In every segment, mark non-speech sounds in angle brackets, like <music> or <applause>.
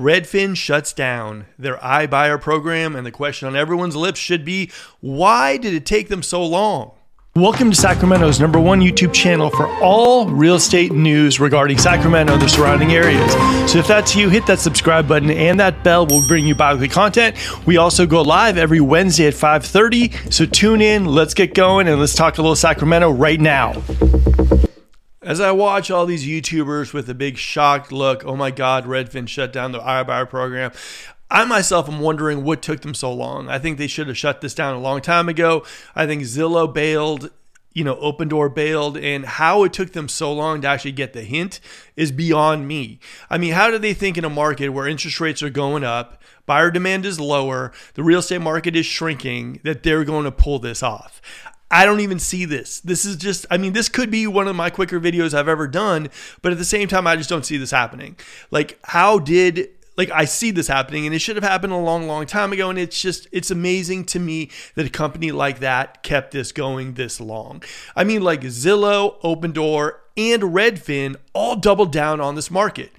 Redfin shuts down their iBuyer program, and the question on everyone's lips should be why did it take them so long? Welcome to Sacramento's number one YouTube channel for all real estate news regarding Sacramento and the surrounding areas. So if that's you, hit that subscribe button and that bell will bring you bi-weekly content. We also go live every Wednesday at 5:30. So tune in, let's get going, and let's talk a little Sacramento right now. As I watch all these YouTubers with a big shocked look, oh my God, Redfin shut down the iBuyer program. I myself am wondering what took them so long. I think they should have shut this down a long time ago. I think Zillow bailed, you know, Open Door bailed, and how it took them so long to actually get the hint is beyond me. I mean, how do they think in a market where interest rates are going up, buyer demand is lower, the real estate market is shrinking, that they're going to pull this off? I don't even see this. This is just, I mean, this could be one of my quicker videos I've ever done, but at the same time, I just don't see this happening. Like, how did, like, I see this happening and it should have happened a long, long time ago. And it's just, it's amazing to me that a company like that kept this going this long. I mean, like, Zillow, Opendoor, and Redfin all doubled down on this market.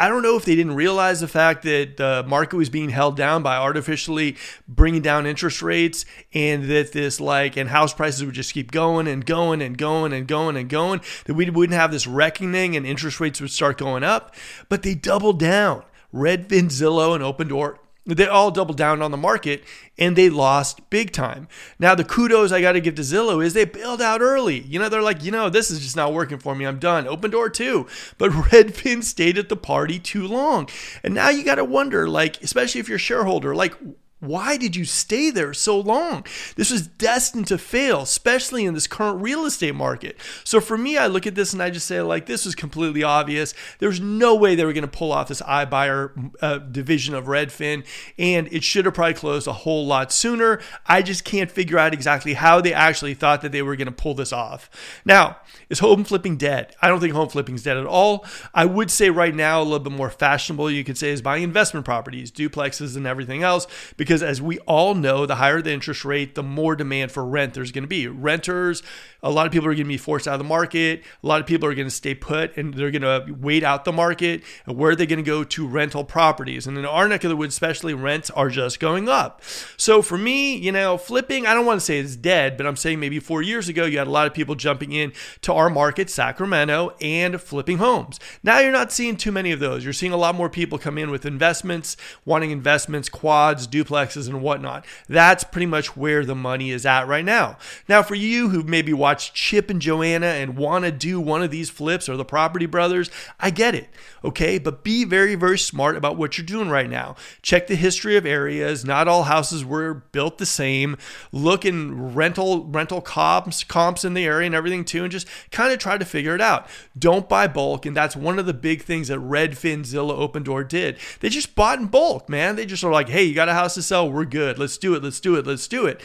I don't know if they didn't realize the fact that the market was being held down by artificially bringing down interest rates and that this like and house prices would just keep going and going and going and going and going that we wouldn't have this reckoning and interest rates would start going up. But they doubled down. Redfin, Zillow, and Opendoor they all doubled down on the market and they lost big time. Now, the kudos I got to give to Zillow is they bailed out early. You know, they're like, you know, this is just not working for me. I'm done. Open door too. But <laughs> Redfin stayed at the party too long. And now you got to wonder, like, especially if you're a shareholder, like, why did you stay there so long? This was destined to fail, especially in this current real estate market. So for me, I look at this and I just say, like, this was completely obvious. There's no way they were going to pull off this iBuyer uh, division of Redfin, and it should have probably closed a whole lot sooner. I just can't figure out exactly how they actually thought that they were going to pull this off. Now, is home flipping dead? I don't think home flipping is dead at all. I would say right now, a little bit more fashionable, you could say, is buying investment properties, duplexes, and everything else because as we all know, the higher the interest rate, the more demand for rent there's going to be. Renters, a lot of people are going to be forced out of the market. A lot of people are going to stay put and they're going to wait out the market. And where are they going to go to rental properties? And in our neck of the woods, especially rents are just going up. So for me, you know, flipping, I don't want to say it's dead, but I'm saying maybe four years ago, you had a lot of people jumping in to our market, Sacramento, and flipping homes. Now you're not seeing too many of those. You're seeing a lot more people come in with investments, wanting investments, quads, duplex and whatnot. That's pretty much where the money is at right now. Now, for you who maybe watched Chip and Joanna and want to do one of these flips or the Property Brothers, I get it. Okay, but be very, very smart about what you're doing right now. Check the history of areas. Not all houses were built the same. Look in rental rental comps comps in the area and everything too, and just kind of try to figure it out. Don't buy bulk, and that's one of the big things that Redfin, Zillow, Open Door did. They just bought in bulk, man. They just are like, hey, you got a house to sell, we're good. Let's do it. Let's do it. Let's do it.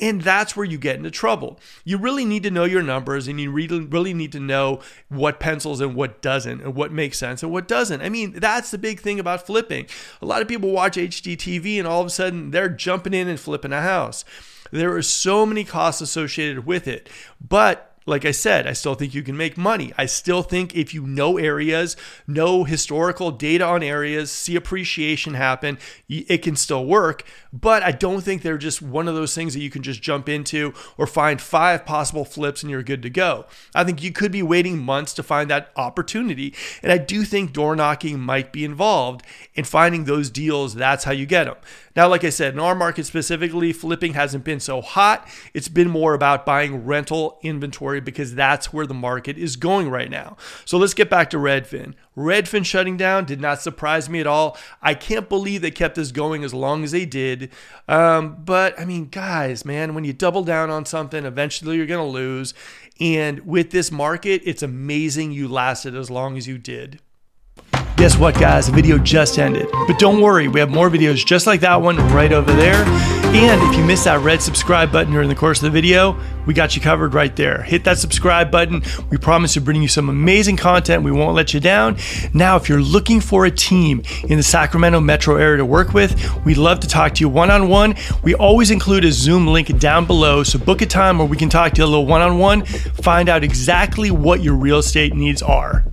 And that's where you get into trouble. You really need to know your numbers and you really, really need to know what pencils and what doesn't and what makes sense and what doesn't. I mean, that's the big thing about flipping. A lot of people watch HGTV and all of a sudden they're jumping in and flipping a house. There are so many costs associated with it. But like I said, I still think you can make money. I still think if you know areas, know historical data on areas, see appreciation happen, it can still work. But I don't think they're just one of those things that you can just jump into or find five possible flips and you're good to go. I think you could be waiting months to find that opportunity. And I do think door knocking might be involved in finding those deals. That's how you get them. Now, like I said, in our market specifically, flipping hasn't been so hot. It's been more about buying rental inventory because that's where the market is going right now. So let's get back to Redfin. Redfin shutting down did not surprise me at all. I can't believe they kept this going as long as they did. Um, but I mean, guys, man, when you double down on something, eventually you're going to lose. And with this market, it's amazing you lasted as long as you did. Guess what, guys? The video just ended. But don't worry, we have more videos just like that one right over there. And if you missed that red subscribe button during the course of the video, we got you covered right there. Hit that subscribe button. We promise to bring you some amazing content. We won't let you down. Now, if you're looking for a team in the Sacramento metro area to work with, we'd love to talk to you one on one. We always include a Zoom link down below. So book a time where we can talk to you a little one on one, find out exactly what your real estate needs are.